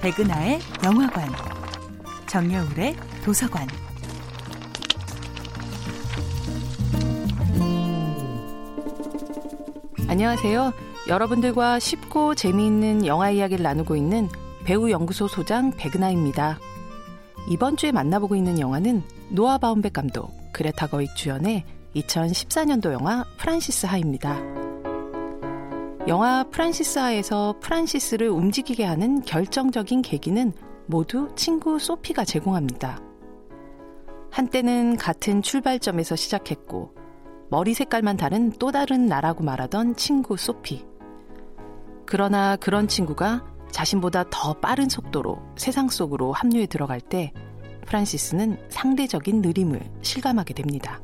백은하의 영화관, 정여울의 도서관. 안녕하세요. 여러분들과 쉽고 재미있는 영화 이야기를 나누고 있는 배우 연구소 소장 백은하입니다. 이번 주에 만나보고 있는 영화는 노아 바움백 감독, 그레타 거익 주연의 2014년도 영화 프란시스 하입니다. 영화 프란시스 하에서 프란시스를 움직이게 하는 결정적인 계기는 모두 친구 소피가 제공합니다. 한때는 같은 출발점에서 시작했고 머리 색깔만 다른 또 다른 나라고 말하던 친구 소피. 그러나 그런 친구가 자신보다 더 빠른 속도로 세상 속으로 합류해 들어갈 때 프란시스는 상대적인 느림을 실감하게 됩니다.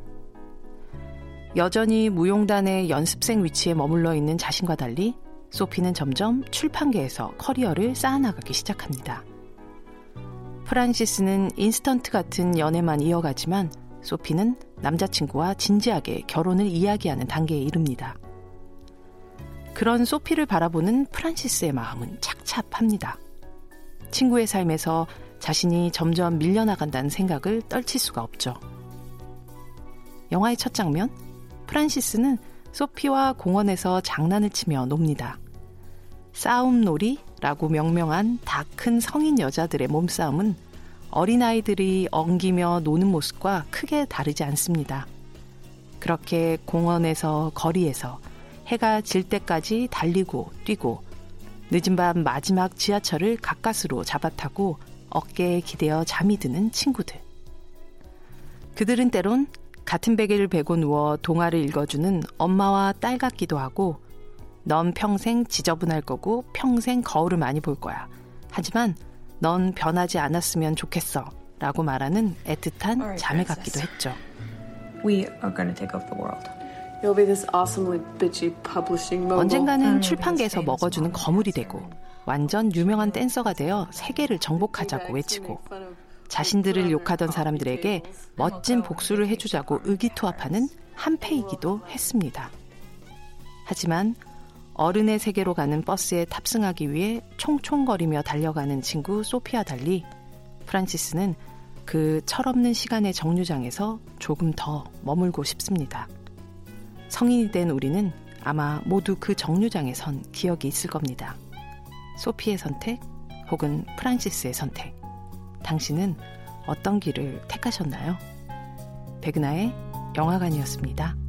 여전히 무용단의 연습생 위치에 머물러 있는 자신과 달리 소피는 점점 출판계에서 커리어를 쌓아나가기 시작합니다. 프란시스는 인스턴트 같은 연애만 이어가지만 소피는 남자친구와 진지하게 결혼을 이야기하는 단계에 이릅니다. 그런 소피를 바라보는 프란시스의 마음은 착잡합니다. 친구의 삶에서 자신이 점점 밀려나간다는 생각을 떨칠 수가 없죠. 영화의 첫 장면, 프란시스는 소피와 공원에서 장난을 치며 놉니다. 싸움놀이라고 명명한 다 큰 성인 여자들의 몸싸움은 어린아이들이 엉기며 노는 모습과 크게 다르지 않습니다. 그렇게 공원에서 거리에서 해가 질 때까지 달리고 뛰고 늦은 밤 마지막 지하철을 가까스로 잡아타고 어깨에 기대어 잠이 드는 친구들. 그들은 때론 같은 베개를 베고 누워 동화를 읽어주는 엄마와 딸 같기도 하고 넌 평생 지저분할 거고 평생 거울을 많이 볼 거야. 하지만 넌 변하지 않았으면 좋겠어. 라고 말하는 애틋한 자매 같기도 했죠. We are going to take over the world. 언젠가는 출판계에서 먹어주는 거물이 되고 완전 유명한 댄서가 되어 세계를 정복하자고 외치고 자신들을 욕하던 사람들에게 멋진 복수를 해주자고 의기투합하는 한패이기도 했습니다. 하지만 어른의 세계로 가는 버스에 탑승하기 위해 총총거리며 달려가는 친구 소피와 달리 프란시스는 그 철없는 시간의 정류장에서 조금 더 머물고 싶습니다. 성인이 된 우리는 아마 모두 그 정류장에 선 기억이 있을 겁니다. 소피의 선택 혹은 프란시스의 선택. 당신은 어떤 길을 택하셨나요? 백은하의 영화관이었습니다.